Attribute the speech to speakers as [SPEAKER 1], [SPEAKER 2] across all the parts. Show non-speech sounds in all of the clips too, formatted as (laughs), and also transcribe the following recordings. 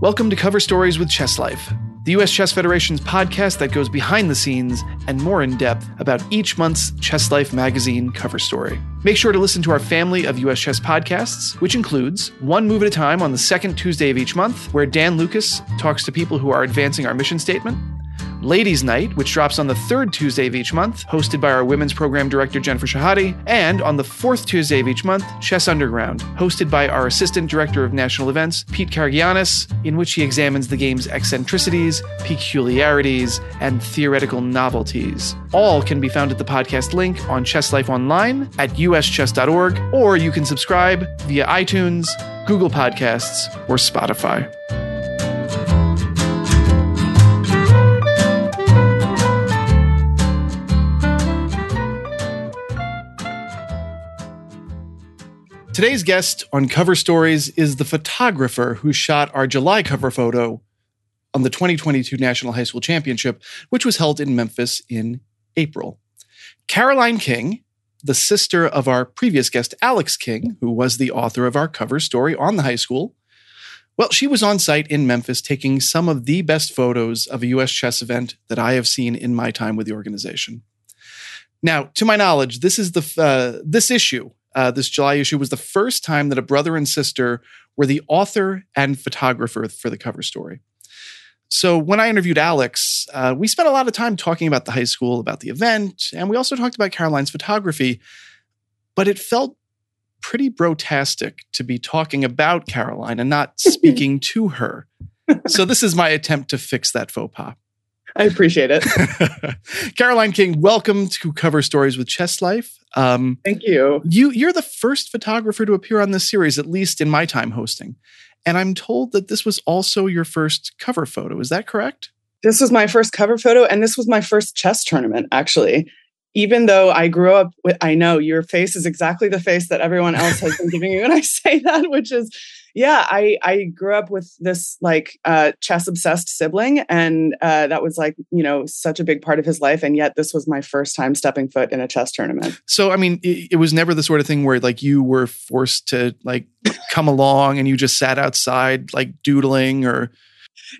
[SPEAKER 1] Welcome to Cover Stories with Chess Life, the U.S. Chess Federation's podcast that goes behind the scenes and more in depth about each month's Chess Life magazine cover story. Make sure to listen to our family of U.S. Chess podcasts, which includes One Move at a Time on the second Tuesday of each month, where Dan Lucas talks to people who are advancing our mission statement. Ladies Night, which drops on the third Tuesday of each month, hosted by our women's program director Jennifer Shahade, and on the fourth Tuesday of each month, Chess Underground, hosted by our assistant director of national events, Pete Karagianis, in which he examines the game's eccentricities, peculiarities, and theoretical novelties. All can be found at the podcast link on Chess Life Online at uschess.org, or you can subscribe via iTunes, Google Podcasts, or Spotify. Today's guest on Cover Stories is the photographer who shot our July cover photo on the 2022 National High School Championship, which was held in Memphis in April. Caroline King, the sister of our previous guest, Alex King, who was the author of our cover story on the high school, well, she was on site in Memphis taking some of the best photos of a U.S. chess event that I have seen in my time with the organization. Now, to my knowledge, this is the uh, this issue uh, this July issue was the first time that a brother and sister were the author and photographer for the cover story. So when I interviewed Alex, uh, we spent a lot of time talking about the high school, about the event, and we also talked about Caroline's photography. But it felt pretty brotastic to be talking about Caroline and not (laughs) speaking to her. So this is my attempt to fix that faux pas.
[SPEAKER 2] I appreciate it. (laughs)
[SPEAKER 1] Caroline King, welcome to Cover Stories with Chess Life.
[SPEAKER 2] Um, Thank you.
[SPEAKER 1] You you're the first photographer to appear on this series, at least in my time hosting. And I'm told that this was also your first cover photo. Is that correct?
[SPEAKER 2] This was my first cover photo, and this was my first chess tournament, actually. Even though I grew up with, I know your face is exactly the face that everyone else has been giving you when I say that, which is yeah, I I grew up with this like uh, chess obsessed sibling, and uh, that was like you know such a big part of his life. And yet, this was my first time stepping foot in a chess tournament.
[SPEAKER 1] So, I mean, it, it was never the sort of thing where like you were forced to like come along and you just sat outside like doodling or.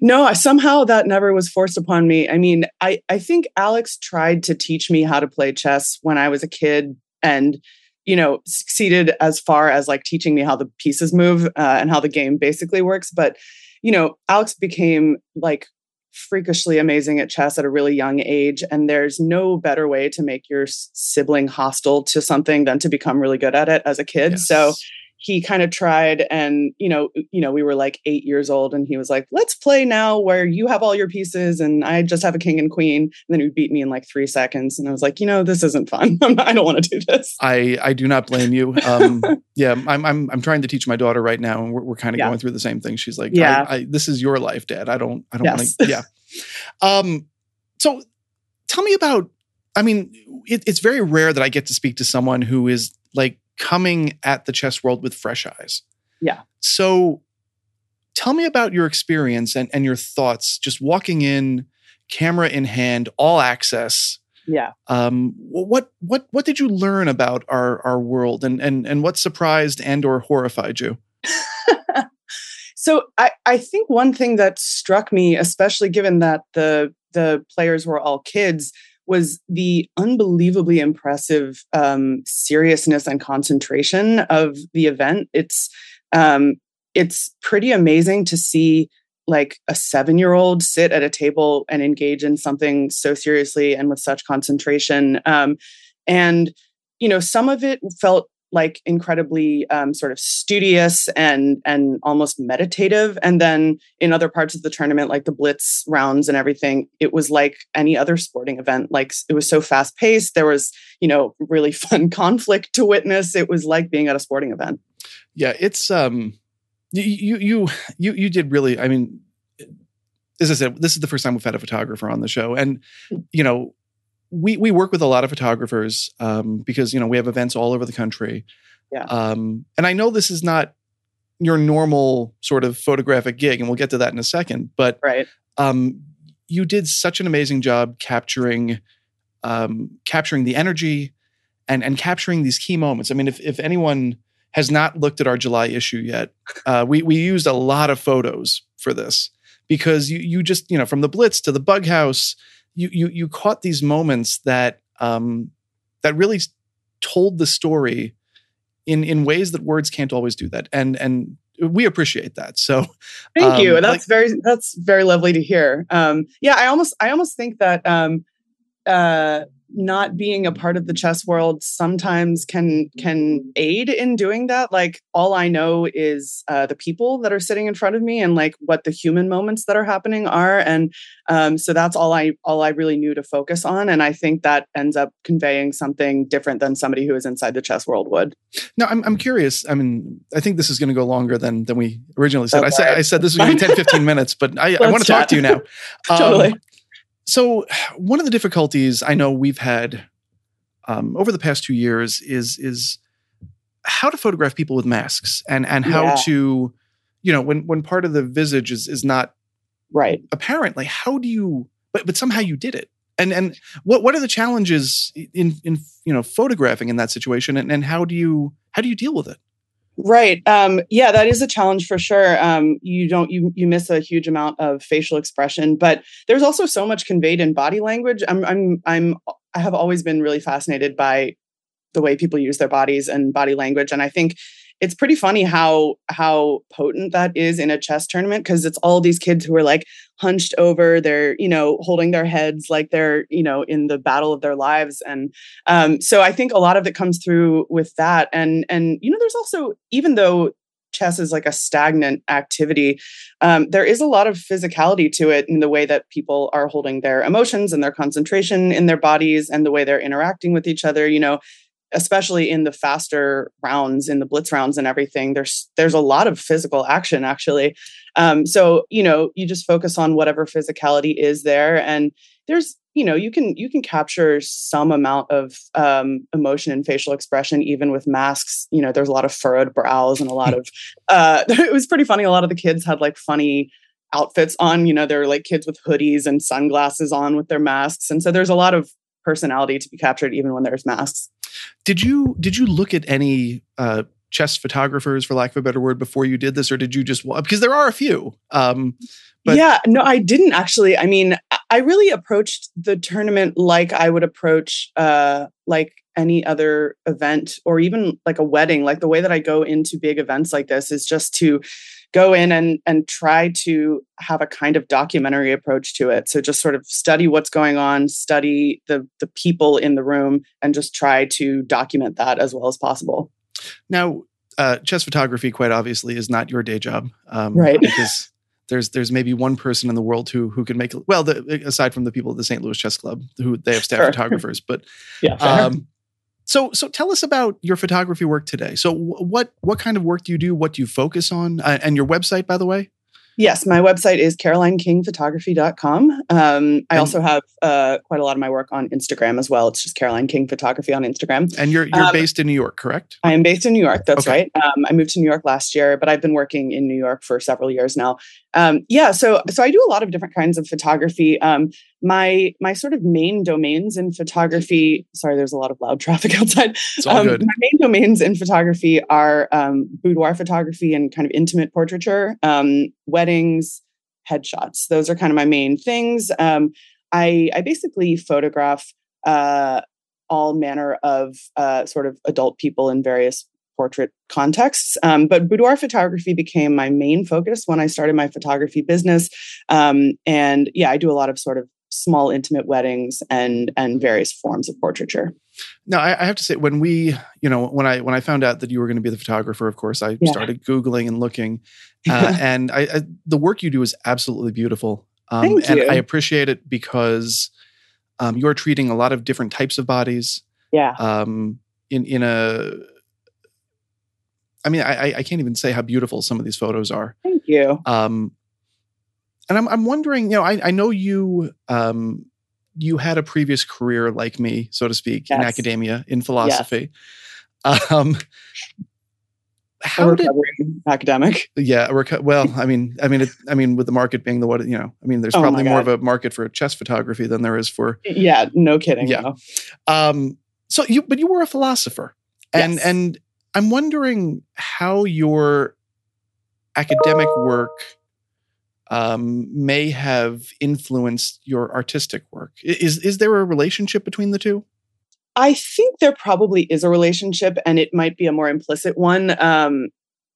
[SPEAKER 2] No, somehow that never was forced upon me. I mean, I I think Alex tried to teach me how to play chess when I was a kid, and you know succeeded as far as like teaching me how the pieces move uh, and how the game basically works but you know alex became like freakishly amazing at chess at a really young age and there's no better way to make your sibling hostile to something than to become really good at it as a kid yes. so he kind of tried and you know you know we were like eight years old and he was like let's play now where you have all your pieces and i just have a king and queen. And then he would beat me in like three seconds and i was like you know this isn't fun. (laughs) Not, i don't want to do this.
[SPEAKER 1] I i do not blame you. Um (laughs) yeah i'm i'm i'm trying to teach my daughter right now and we're, we're kind of yeah. going through the same thing. She's like yeah. I, I, this is your life dad. I don't i don't yes. want to yeah. Um so tell me about i mean it, it's very rare that i get to speak to someone who is like coming at the chess world with fresh eyes.
[SPEAKER 2] Yeah.
[SPEAKER 1] So tell me about your experience and, and your thoughts just walking in, camera in hand, all access.
[SPEAKER 2] Yeah.
[SPEAKER 1] Um, what what what did you learn about our our world and and and what surprised and or horrified you? (laughs)
[SPEAKER 2] so I, I think one thing that struck me, especially given that the the players were all kids, was the unbelievably impressive um, seriousness and concentration of the event. It's um, it's pretty amazing to see like a seven year old sit at a table and engage in something so seriously and with such concentration. Um, and you know, some of it felt like incredibly um, sort of studious and and almost meditative. And then in other parts of the tournament like the blitz rounds and everything it was like any other sporting event. Like it was so fast paced there was you know really (laughs) fun conflict to witness. It was like being at a sporting event.
[SPEAKER 1] Yeah it's um you you you you did really i mean as i said this is the first time we've had a photographer on the show. And you know we we work with a lot of photographers um, because you know we have events all over the country.
[SPEAKER 2] Yeah. Um,
[SPEAKER 1] and I know this is not your normal sort of photographic gig, and we'll get to that in a second. But
[SPEAKER 2] right. Um,
[SPEAKER 1] you did such an amazing job capturing um, capturing the energy and and capturing these key moments. I mean, if if anyone has not looked at our July issue yet, uh, we we used a lot of photos for this because you you just you know from the Blitz to the Bug House, you you you caught these moments that um, that really told the story in in ways that words can't always do that, and and we appreciate that. So
[SPEAKER 2] thank um, you. That's like, very that's very lovely to hear. Um, yeah, I almost I almost think that um, uh, not being a part of the chess world sometimes can can aid in doing that. Like all i know is uh, the people that are sitting in front of me and like what the human moments that are happening are. And um, so that's all i all i really knew to focus on. And i think that ends up conveying something different than somebody who is inside the chess world would.
[SPEAKER 1] No i'm, I'm curious. I mean i think this is going to go longer than than we originally said. Okay. i said i said this was going to be (laughs) 10 15 minutes but i, I want to talk to you now. (laughs)
[SPEAKER 2] Um, totally
[SPEAKER 1] so, one of the difficulties I know we've had um, over the past two years is is how to photograph people with masks and and how yeah. to, you know, when when part of the visage is is not
[SPEAKER 2] right.
[SPEAKER 1] apparently how do you but but somehow you did it. And and what what are the challenges in in you know photographing in that situation and, and how do you how do you deal with it
[SPEAKER 2] Right. Um, yeah, that is a challenge for sure. Um, you don't you you miss a huge amount of facial expression, but there's also so much conveyed in body language. I'm I'm I'm I have always been really fascinated by the way people use their bodies and body language, and I think it's pretty funny how how potent that is in a chess tournament because it's all these kids who are like hunched over they're you know holding their heads like they're you know in the battle of their lives. And um, so i think a lot of it comes through with that. And and you know there's also even though chess is like a stagnant activity um, there is a lot of physicality to it in the way that people are holding their emotions and their concentration in their bodies and the way they're interacting with each other you know especially in the faster rounds in the blitz rounds and everything there's there's a lot of physical action actually. Um, so you know you just focus on whatever physicality is there and there's you know you can you can capture some amount of um, emotion and facial expression even with masks. You know there's a lot of furrowed brows and a lot of (laughs) uh, (laughs) it was pretty funny. A lot of the kids had like funny outfits on. You know they're like kids with hoodies and sunglasses on with their masks. And so there's a lot of personality to be captured even when there's masks
[SPEAKER 1] did you did you look at any uh, chess photographers, for lack of a better word, before you did this, or did you just because there are a few? Um,
[SPEAKER 2] but yeah, no, I didn't actually. I mean, I really approached the tournament like I would approach uh, like any other event or even like a wedding. Like the way that I go into big events like this is just to go in and and try to have a kind of documentary approach to it so just sort of study what's going on study the the people in the room and just try to document that as well as possible
[SPEAKER 1] now uh, chess photography quite obviously is not your day job
[SPEAKER 2] um, right (laughs)
[SPEAKER 1] because there's there's maybe one person in the world who who can make well the, aside from the people at the St. Louis Chess Club who they have staff sure. photographers but (laughs)
[SPEAKER 2] yeah um,
[SPEAKER 1] so, so tell us about your photography work today. So, what what kind of work do you do? What do you focus on? Uh, and your website, by the way.
[SPEAKER 2] Yes, my website is carolinekingphotography.com. Um, I also have uh, quite a lot of my work on Instagram as well. It's just Caroline King Photography on Instagram.
[SPEAKER 1] And you're you're um, based in New York, correct?
[SPEAKER 2] I am based in New York. That's okay. right. Um, I moved to New York last year, but I've been working in New York for several years now. Um, yeah, so so I do a lot of different kinds of photography. My my sort of main domains in photography. Sorry, there's a lot of loud (laughs) traffic outside.
[SPEAKER 1] Um, my
[SPEAKER 2] main domains in photography are um, boudoir photography and kind of intimate portraiture, um, weddings, headshots. Those are kind of my main things. Um, I I basically photograph uh, all manner of uh, sort of adult people in various portrait contexts. Um, but boudoir photography became my main focus when I started my photography business. Um, and yeah, I do a lot of sort of small intimate weddings and and various forms of portraiture.
[SPEAKER 1] Now, I, I have to say, when we, you know, when I when I found out that you were going to be the photographer, of course, I yeah. started googling and looking, (laughs) uh, and I, I, the work you do is absolutely beautiful.
[SPEAKER 2] Um, Thank
[SPEAKER 1] and I appreciate it because um, you're treating a lot of different types of bodies.
[SPEAKER 2] Yeah.
[SPEAKER 1] Um, in in a I mean, I, I can't even say how beautiful some of these photos are.
[SPEAKER 2] Thank you.
[SPEAKER 1] Um, and I'm, I'm wondering, you know, I, I know you, um, you had a previous career like me, so to speak, yes. in academia, in philosophy. Yes. Um,
[SPEAKER 2] how did academic?
[SPEAKER 1] Yeah, reco- well, I mean, I mean, it, I mean, with the market being the what you know, I mean, there's oh probably more of a market for chess photography than there is for.
[SPEAKER 2] Yeah, no kidding.
[SPEAKER 1] Yeah. No. Um. So you, but you were a philosopher, and yes. and I'm wondering how your academic work um, may have influenced your artistic work. Is is there a relationship between the two?
[SPEAKER 2] I think there probably is a relationship, and it might be a more implicit one um,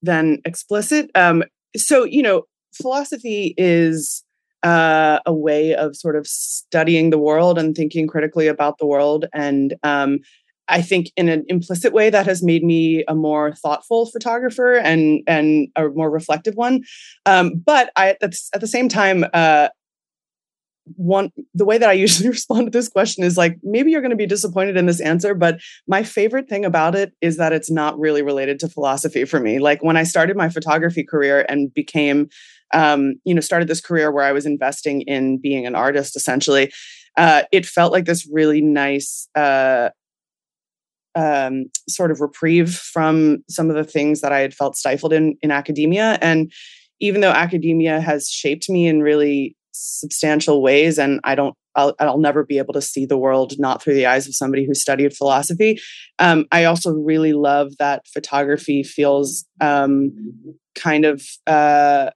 [SPEAKER 2] than explicit. Um, so, you know, philosophy is uh, a way of sort of studying the world and thinking critically about the world. And um, I think in an implicit way that has made me a more thoughtful photographer and and a more reflective one. Um, but I at the, same time, uh, one the way that I (laughs) usually respond to this question is like maybe you're going to be disappointed in this answer, but my favorite thing about it is that it's not really related to philosophy for me. Like when I started my photography career and became, um, you know, started this career where I was investing in being an artist essentially. Uh, it felt like this really nice uh, um, sort of reprieve from some of the things that I had felt stifled in in academia. And even though academia has shaped me in really substantial ways, and I don't, I'll, I'll never be able to see the world not through the eyes of somebody who studied philosophy. Um, I also really love that photography feels um, kind of uh,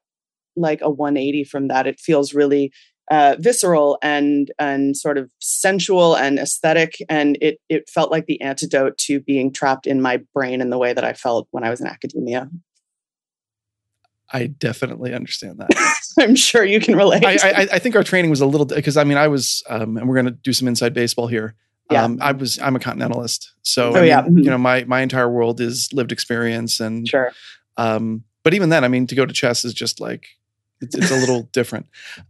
[SPEAKER 2] like a 180 from that. It feels really uh, visceral and and sort of sensual and aesthetic, and it it felt like the antidote to being trapped in my brain in the way that I felt when I was in academia.
[SPEAKER 1] I definitely understand that. (laughs)
[SPEAKER 2] I'm sure you can relate.
[SPEAKER 1] I, I, I think our training was a little because I mean I was, um, and we're going to do some inside baseball here. Yeah. Um, I was I'm a continentalist, so oh, I mean, yeah. Mm-hmm. you know my my entire world is lived experience and
[SPEAKER 2] sure.
[SPEAKER 1] Um, but even then, I mean, to go to chess is just like it's, it's a little (laughs) different.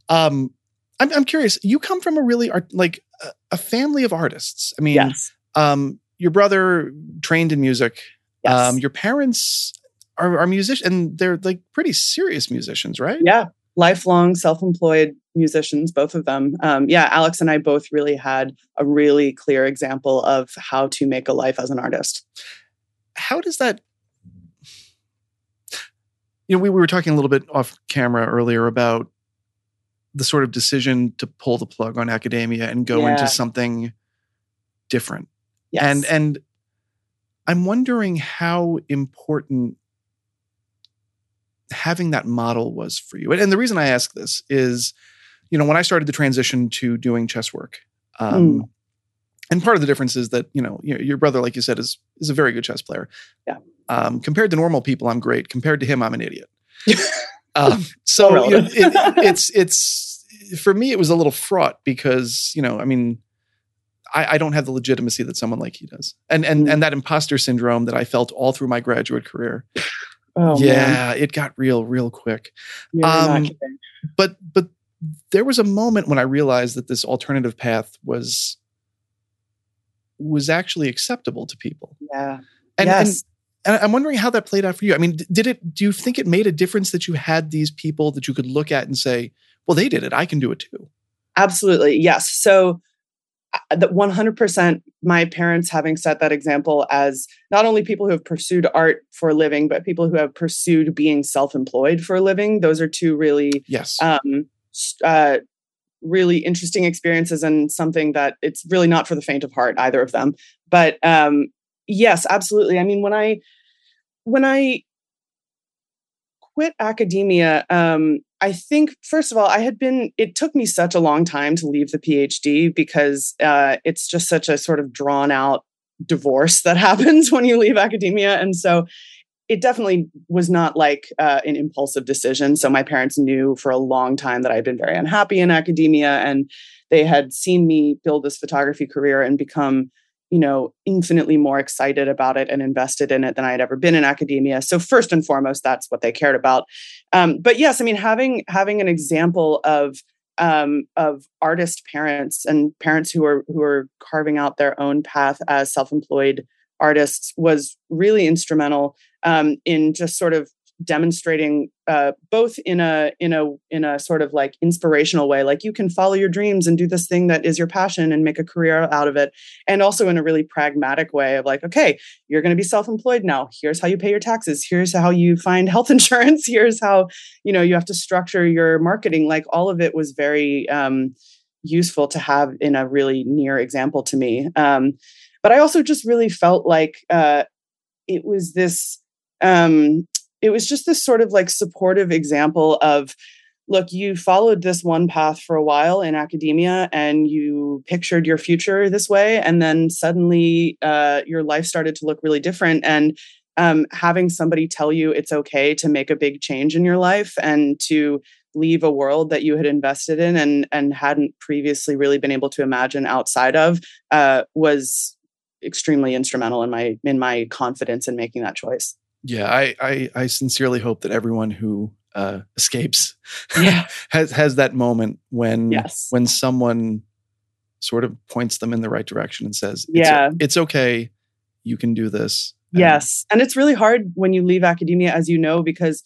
[SPEAKER 1] Um, I'm, I'm curious. You come from a really art, like a, a family of artists. I mean,
[SPEAKER 2] yes.
[SPEAKER 1] um, your brother trained in music. Yes. Um, your parents are, are musicians, and they're like pretty serious musicians, right?
[SPEAKER 2] Yeah, lifelong self-employed musicians, both of them. Um, yeah, Alex and I both really had a really clear example of how to make a life as an artist.
[SPEAKER 1] How does that? You know, we, we were talking a little bit off camera earlier about the sort of decision to pull the plug on academia and go yeah. into something different.
[SPEAKER 2] Yes.
[SPEAKER 1] And and I'm wondering how important having that model was for you. And, and, the reason I ask this is, you know, when I started the transition to doing chess work, um, mm. and part of the difference is that you know, your brother, like you said, is is a very good chess player.
[SPEAKER 2] Yeah.
[SPEAKER 1] Um, compared to normal people, I'm great. Compared to him, I'm an idiot. (laughs) um, so you know, it, it's it's for me, it was a little fraught because, you know, I mean, I, I don't have the legitimacy that someone like he does. And and mm. and that imposter syndrome that I felt all through my graduate career.
[SPEAKER 2] Oh,
[SPEAKER 1] yeah, man. it got real, real quick. Um, but but there was a moment when I realized that this alternative path was was actually acceptable to people.
[SPEAKER 2] Yeah.
[SPEAKER 1] And,
[SPEAKER 2] yes.
[SPEAKER 1] and, and I'm wondering how that played out for you. I mean, did it? Do you think it made a difference that you had these people that you could look at and say, well, they did it. I can do it too.
[SPEAKER 2] Absolutely. Yes. So uh, that 100% my parents having set that example as not only people who have pursued art for a living but people who have pursued being self-employed for a living those are two really
[SPEAKER 1] yes
[SPEAKER 2] um, uh, really interesting experiences and something that it's really not for the faint of heart either of them but um, yes absolutely i mean when i when i quit academia um, I think, first of all, I had been, it took me such a long time to leave the PhD because uh, it's just such a sort of drawn out divorce that (laughs) happens when you leave academia. And so it definitely was not like uh, an impulsive decision. So my parents knew for a long time that I had been very unhappy in academia and they had seen me build this photography career and become you know, infinitely more excited about it and invested in it than I had ever been in academia. So first and foremost, that's what they cared about. Um, but yes, I mean, having having an example of um, of artist parents and parents who are who are carving out their own path as self-employed artists was really instrumental um, in just sort of demonstrating uh, both in a in a in a sort of like inspirational way like you can follow your dreams and do this thing that is your passion and make a career out of it and also in a really pragmatic way of like okay you're going to be self-employed now. Here's how you pay your taxes. Here's how you find (laughs) health insurance. Here's how you know you have to structure your marketing. Like all of it was very um, useful to have in a really near example to me. Um, but i also just really felt like uh, it was this um, it was just this sort of like supportive example of look, you followed this one path for a while in academia and you pictured your future this way. And then suddenly uh, your life started to look really different. And um, having somebody tell you it's okay to make a big change in your life and to leave a world that you had invested in and and hadn't previously really been able to imagine outside of uh, was extremely instrumental in my in my confidence in making that choice.
[SPEAKER 1] Yeah, I I, I sincerely hope that everyone who uh, escapes
[SPEAKER 2] Yeah. (laughs)
[SPEAKER 1] has has that moment when
[SPEAKER 2] Yes.
[SPEAKER 1] when someone sort of points them in the right direction and says, it's,
[SPEAKER 2] Yeah.
[SPEAKER 1] it's okay, you can do this." And-
[SPEAKER 2] Yes. And it's really hard when you leave academia, as you know, because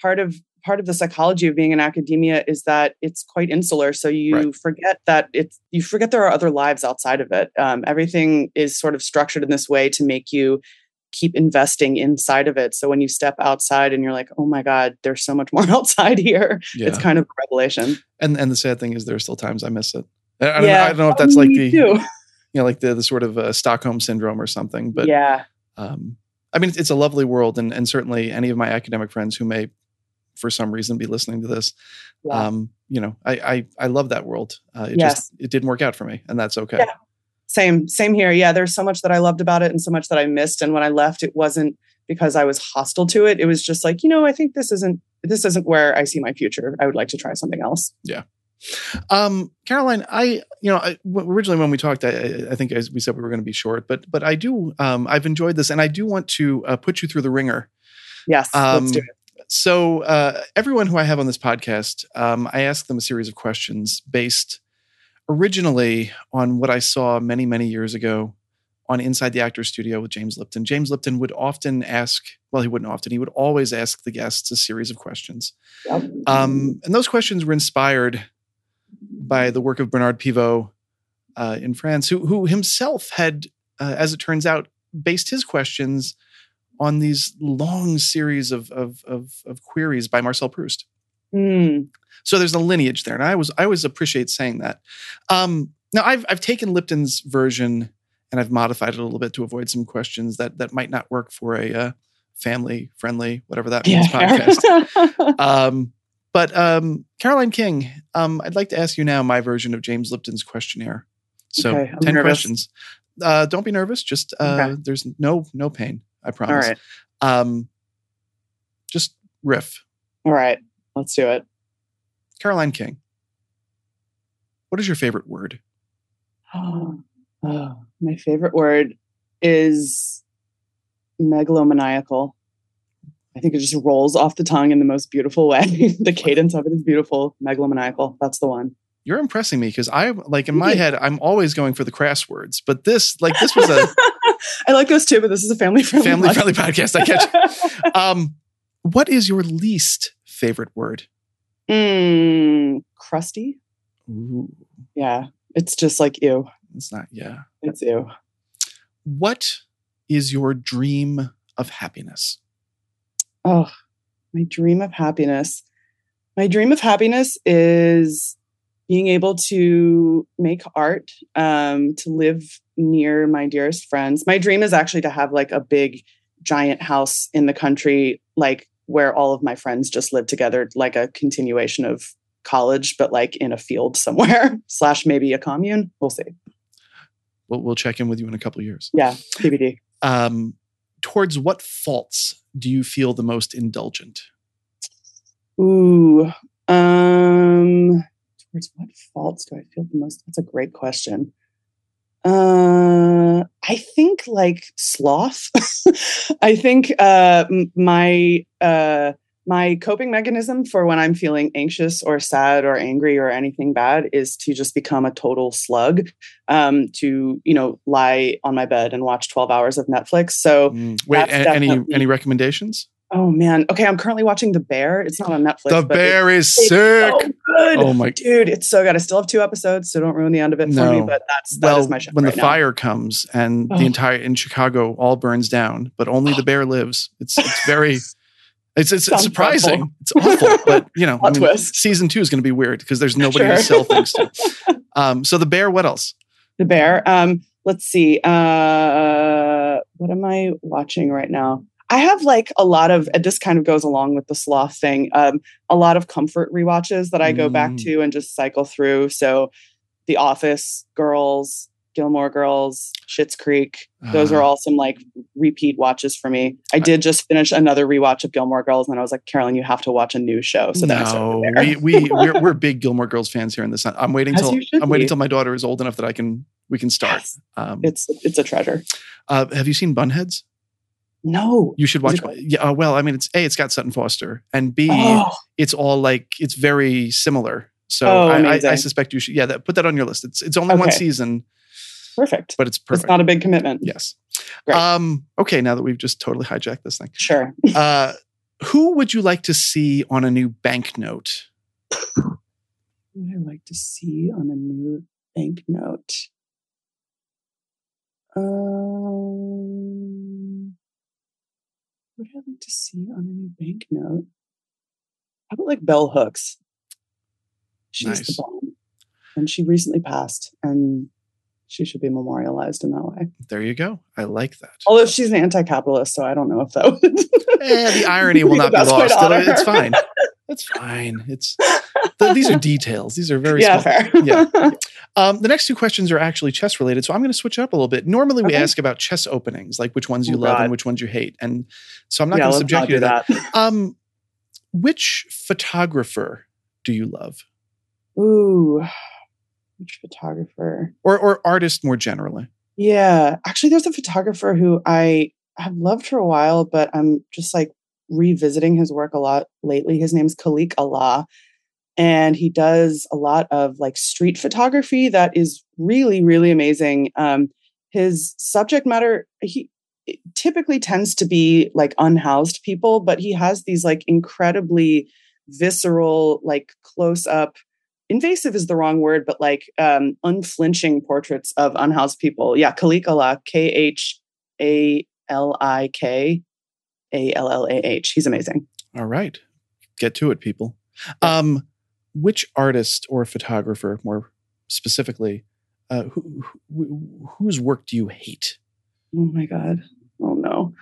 [SPEAKER 2] part of part of the psychology of being in academia is that it's quite insular. So you
[SPEAKER 1] Right.
[SPEAKER 2] forget that it's you forget there are other lives outside of it. Um, everything is sort of structured in this way to make you keep investing inside of it. So when you step outside and you're like, oh my God, there's so much (laughs) more outside here.
[SPEAKER 1] yeah.
[SPEAKER 2] It's kind of a revelation.
[SPEAKER 1] and and the sad thing is, there are still times I miss it. I, I don't, know,
[SPEAKER 2] Yeah.
[SPEAKER 1] I don't know if that's like
[SPEAKER 2] Me
[SPEAKER 1] the
[SPEAKER 2] too.
[SPEAKER 1] you know like the the sort of uh, Stockholm syndrome or something, but
[SPEAKER 2] yeah.
[SPEAKER 1] um, I mean, it's, it's a lovely world, and and certainly any of my academic friends who may, for some reason, be listening to this,
[SPEAKER 2] Yeah.
[SPEAKER 1] um, you know, I I, I love that world. Uh, it
[SPEAKER 2] Yes.
[SPEAKER 1] just it didn't work out for me, and that's okay.
[SPEAKER 2] Yeah. Same, same here. Yeah, there's so much that I loved about it and so much that I missed. And when I left, it wasn't because I was hostile to it. It was just like, you know, I think this isn't this isn't where I see my future. I would like to try something else. Yeah.
[SPEAKER 1] Um, Caroline, I you know I, w- originally when we talked, I, I think as we said we were going to be short, but but I do um, I've enjoyed this, and I do want to uh, put you through the ringer.
[SPEAKER 2] Yes,
[SPEAKER 1] Um,
[SPEAKER 2] let's do it.
[SPEAKER 1] So uh, everyone who I have on this podcast, um, I ask them a series of questions based originally on what I saw many many years ago on Inside the Actors Studio with James Lipton. James Lipton would often ask, well, he wouldn't often, he would always ask the guests a series of questions.
[SPEAKER 2] Yep.
[SPEAKER 1] Um, and those questions were inspired by the work of Bernard Pivot uh, in France, who, who himself had, uh, as it turns out, based his questions on these long series of, of, of, of queries by Marcel Proust.
[SPEAKER 2] Mm,
[SPEAKER 1] So there's a lineage there, and I was I always appreciate saying that. Um, now I've I've taken Lipton's version and I've modified it a little bit to avoid some questions that that might not work for a uh, family friendly whatever that means podcast. (laughs) Um, but um, Caroline King, um, I'd like to ask you now my version of James Lipton's questionnaire. So
[SPEAKER 2] Okay,
[SPEAKER 1] ten
[SPEAKER 2] nervous.
[SPEAKER 1] questions. Uh, don't be nervous. Just uh,
[SPEAKER 2] Okay.
[SPEAKER 1] there's no no pain. I promise.
[SPEAKER 2] right.
[SPEAKER 1] Um, just riff.
[SPEAKER 2] All right. Let's do it.
[SPEAKER 1] Caroline King. What is your favorite word? (gasps)
[SPEAKER 2] Oh, my favorite word is megalomaniacal. I think it just rolls off the tongue in the most beautiful way. (laughs) the cadence of it is beautiful. Megalomaniacal. That's the one.
[SPEAKER 1] You're impressing me because I like in my head I'm always going for the crass words, but this like this was a (laughs)
[SPEAKER 2] I like those too, but this is a family friendly.
[SPEAKER 1] family friendly podcast. I catch. (laughs) Um, what is your least favorite word?
[SPEAKER 2] mm, crusty.
[SPEAKER 1] Ooh,
[SPEAKER 2] Yeah, it's just like ew.
[SPEAKER 1] it's not. Yeah.
[SPEAKER 2] It's ew.
[SPEAKER 1] What is your dream of happiness?
[SPEAKER 2] Oh, my dream of happiness. My dream of happiness is being able to make art, um, to live near my dearest friends. My dream is actually to have like a big, giant house in the country, like where all of my friends just live together, like a continuation of college, but like in a field somewhere, (laughs) slash maybe a commune. We'll see.
[SPEAKER 1] We'll, we'll check in with you in a couple of years.
[SPEAKER 2] Yeah, TBD.
[SPEAKER 1] Um, towards what faults do you feel the most indulgent?
[SPEAKER 2] Ooh. Um towards what faults do I feel the most? That's a great question. Uh I think like sloth. (laughs) I think uh my uh my coping mechanism for when I'm feeling anxious or sad or angry or anything bad is to just become a total slug. Um, to you know lie on my bed and watch 12 hours of Netflix. So
[SPEAKER 1] Mm, Wait, a- any any recommendations?
[SPEAKER 2] Oh man, okay, I'm currently watching The Bear. It's not on Netflix.
[SPEAKER 1] The bear is
[SPEAKER 2] it's
[SPEAKER 1] sick.
[SPEAKER 2] so good.
[SPEAKER 1] Oh my
[SPEAKER 2] Dude, it's so good. I still have two episodes, so don't ruin the end of it for me.
[SPEAKER 1] No.
[SPEAKER 2] But that's that is
[SPEAKER 1] well,
[SPEAKER 2] my show
[SPEAKER 1] when
[SPEAKER 2] right
[SPEAKER 1] the
[SPEAKER 2] now.
[SPEAKER 1] fire comes and
[SPEAKER 2] Oh.
[SPEAKER 1] the entire in Chicago all burns down, but only the (gasps) bear lives. It's it's very it's it's, it's surprising.
[SPEAKER 2] awful.
[SPEAKER 1] It's awful, but you know, (laughs) I mean,
[SPEAKER 2] twist.
[SPEAKER 1] season two is going to be weird because there's nobody to sell things to. (laughs) Um, so the bear. What else?
[SPEAKER 2] The Bear. Um, let's see. Uh, what am I watching right now? I have like a lot of, and this kind of goes along with the sloth thing, um, a lot of comfort rewatches that I go back
[SPEAKER 1] Mm.
[SPEAKER 2] to and just cycle through. So The Office, Girls, Gilmore Girls, Schitt's Creek. Those are
[SPEAKER 1] Ah.
[SPEAKER 2] all some like repeat watches for me. I did just finish another rewatch of Gilmore Girls, and I was like, Caroline, you have to watch a new show. So
[SPEAKER 1] no, we we we're, we're big Gilmore Girls fans here in this. I'm waiting till I'm waiting
[SPEAKER 2] be.
[SPEAKER 1] till my daughter is old enough that I can we can start.
[SPEAKER 2] Yes.
[SPEAKER 1] Um,
[SPEAKER 2] It's it's a treasure.
[SPEAKER 1] uh, have you seen Bunheads?
[SPEAKER 2] No.
[SPEAKER 1] You should watch. Yeah. Uh, well, I mean, it's a. It's got Sutton Foster, and b.
[SPEAKER 2] Oh,
[SPEAKER 1] It's all like it's very similar. So
[SPEAKER 2] Oh,
[SPEAKER 1] I, I, I suspect you should. Yeah, that, put that on your list. It's it's only one season,
[SPEAKER 2] perfect.
[SPEAKER 1] but it's perfect.
[SPEAKER 2] It's not a big commitment.
[SPEAKER 1] yes.
[SPEAKER 2] Great.
[SPEAKER 1] Um. Okay. Now that we've just totally hijacked this thing,
[SPEAKER 2] Sure. (laughs)
[SPEAKER 1] uh, who would you like to see on a new banknote?
[SPEAKER 2] Would I like to see on a new banknote? Um, what would I like to see on a new banknote? How about like Bell Hooks? She's
[SPEAKER 1] Nice.
[SPEAKER 2] the bomb. And she recently passed, and she should be memorialized in that way.
[SPEAKER 1] There you go. I like that.
[SPEAKER 2] Although she's an anti capitalist, so I don't know if that (laughs) would.
[SPEAKER 1] Eh, the irony will not be lost. It's fine. It's fine. It's th- these are details. These are very
[SPEAKER 2] yeah,
[SPEAKER 1] small.
[SPEAKER 2] fair.
[SPEAKER 1] Yeah. (laughs) Um, the next two questions are actually chess related, so I'm going to switch up a little bit. Normally, we
[SPEAKER 2] Okay.
[SPEAKER 1] ask about chess openings, like which ones you
[SPEAKER 2] Oh,
[SPEAKER 1] love and which ones you hate, and so I'm not
[SPEAKER 2] yeah,
[SPEAKER 1] going to subject you to that.
[SPEAKER 2] that. (laughs)
[SPEAKER 1] Um, which photographer do you love,
[SPEAKER 2] Ooh, which photographer?
[SPEAKER 1] or or artist more generally?
[SPEAKER 2] Yeah, actually, there's a photographer who I have loved for a while, but I'm just like revisiting his work a lot lately. His name's Khalik Allah, and he does a lot of like street photography that is really, really amazing. Um, his subject matter, he typically tends to be like unhoused people, but he has these like incredibly visceral, like close up invasive is the wrong word, but like um, unflinching portraits of unhoused people. Yeah, Khalik Allah, K H A L I K A L L A H. He's amazing.
[SPEAKER 1] All right, get to it, people. Um, which artist or photographer, more specifically, uh, who, who, whose work do you hate?
[SPEAKER 2] Oh my God. Oh no.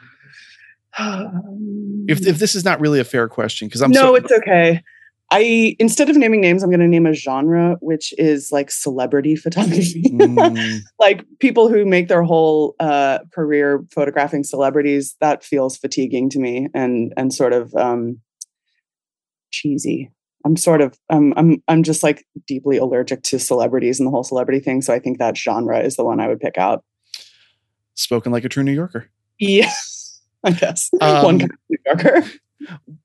[SPEAKER 2] Um, (sighs)
[SPEAKER 1] If if this is not really a fair question, because I'm
[SPEAKER 2] no,
[SPEAKER 1] so,
[SPEAKER 2] it's okay. I instead of naming names, I'm going to name a genre, which is like celebrity (laughs) photography.
[SPEAKER 1] Mm, (laughs)
[SPEAKER 2] like people who make their whole uh, career photographing celebrities. That feels fatiguing to me and and sort of um, cheesy. I'm sort of um, I'm I'm just like deeply allergic to celebrities and the whole celebrity thing. So I think that genre is the one I would pick out.
[SPEAKER 1] spoken like a true New Yorker.
[SPEAKER 2] Yeah, (laughs) I guess
[SPEAKER 1] Um,
[SPEAKER 2] one kind of New Yorker.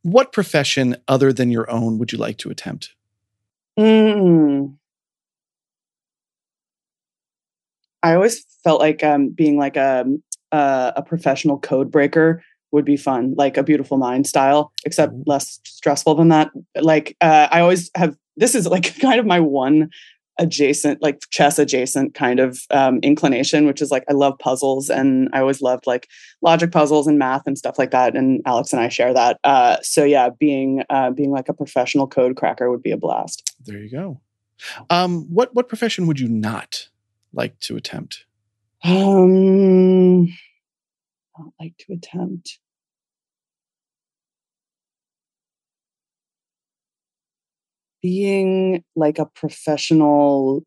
[SPEAKER 1] What profession other than your own would you like to attempt?
[SPEAKER 2] Mm. I always felt like um, being like a uh, a professional code breaker would be fun, like a Beautiful Mind style, except less stressful than that. Like uh, I always have. This is like (laughs) kind of my one adjacent, like chess adjacent kind of um, inclination, which is like I love puzzles and I always loved like logic puzzles and math and stuff like that. And Alex and I share that. Uh, so yeah, being uh, being like a professional code cracker would be a blast.
[SPEAKER 1] There you go. Um, what what profession would you not like to attempt?
[SPEAKER 2] Um, not like to attempt. Being like a professional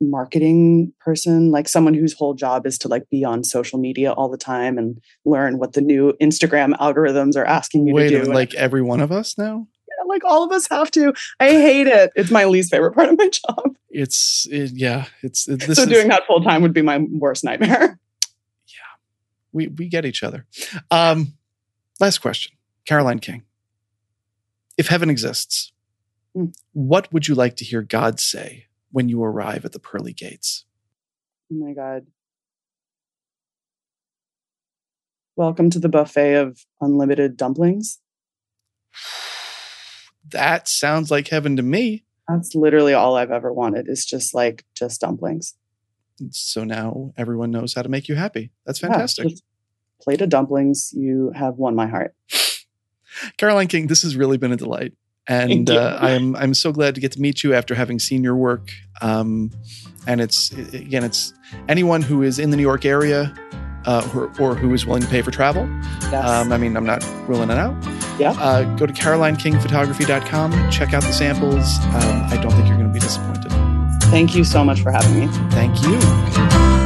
[SPEAKER 2] marketing person, like someone whose whole job is to like be on social media all the time and learn what the new Instagram algorithms are asking you
[SPEAKER 1] Wait,
[SPEAKER 2] to do.
[SPEAKER 1] like every one of us now?
[SPEAKER 2] Yeah, like all of us have to. I hate it. It's my least favorite part of my (laughs) job.
[SPEAKER 1] It's it, yeah. It's it, this
[SPEAKER 2] so
[SPEAKER 1] is,
[SPEAKER 2] doing that full time would be my worst nightmare. (laughs)
[SPEAKER 1] Yeah, we we get each other. Um, last question, Caroline King. If heaven exists,
[SPEAKER 2] Mm.
[SPEAKER 1] what would you like to hear God say when you arrive at the pearly gates?
[SPEAKER 2] Oh my God. Welcome to the buffet of unlimited dumplings. (sighs)
[SPEAKER 1] That sounds like heaven to me.
[SPEAKER 2] That's literally all I've ever wanted is just like just dumplings.
[SPEAKER 1] So now everyone knows how to make you happy. That's fantastic.
[SPEAKER 2] just plate of dumplings. You have won my heart. (sighs)
[SPEAKER 1] Caroline King, this has really been a delight. And uh, I'm I'm so glad to get to meet you after having seen your work. Um, and it's again, it's anyone who is in the New York area uh, or, or who is willing to pay for travel.
[SPEAKER 2] Yes.
[SPEAKER 1] Um, I mean, I'm not ruling it out.
[SPEAKER 2] Yeah.
[SPEAKER 1] Uh, go to carolinekingphotography.com, check out the samples. Um, I don't think you're going to be disappointed.
[SPEAKER 2] Thank you so much for having me.
[SPEAKER 1] Thank you.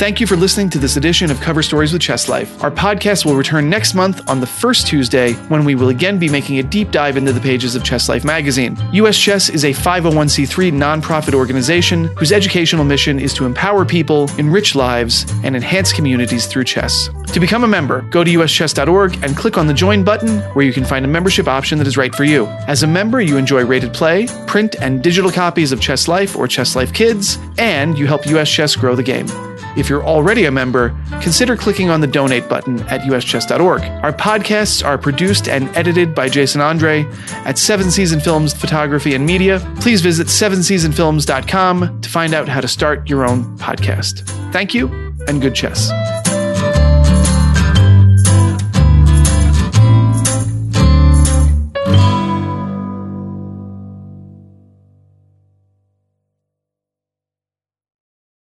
[SPEAKER 1] Thank you for listening to this edition of Cover Stories with Chess Life. Our podcast will return next month on the first Tuesday when we will again be making a deep dive into the pages of Chess Life magazine. US Chess is a 501c3 nonprofit organization whose educational mission is to empower people, enrich lives, and enhance communities through chess. To become a member, go to uschess.org and click on the join button where you can find a membership option that is right for you. As a member, you enjoy rated play, print and digital copies of Chess Life or Chess Life Kids, and you help US Chess grow the game. If you're already a member, consider clicking on the donate button at uschess.org. Our podcasts are produced and edited by Jason Andre at Seven Season Films Photography and Media. Please visit sevenseasonfilms.com to find out how to start your own podcast. Thank you and good chess.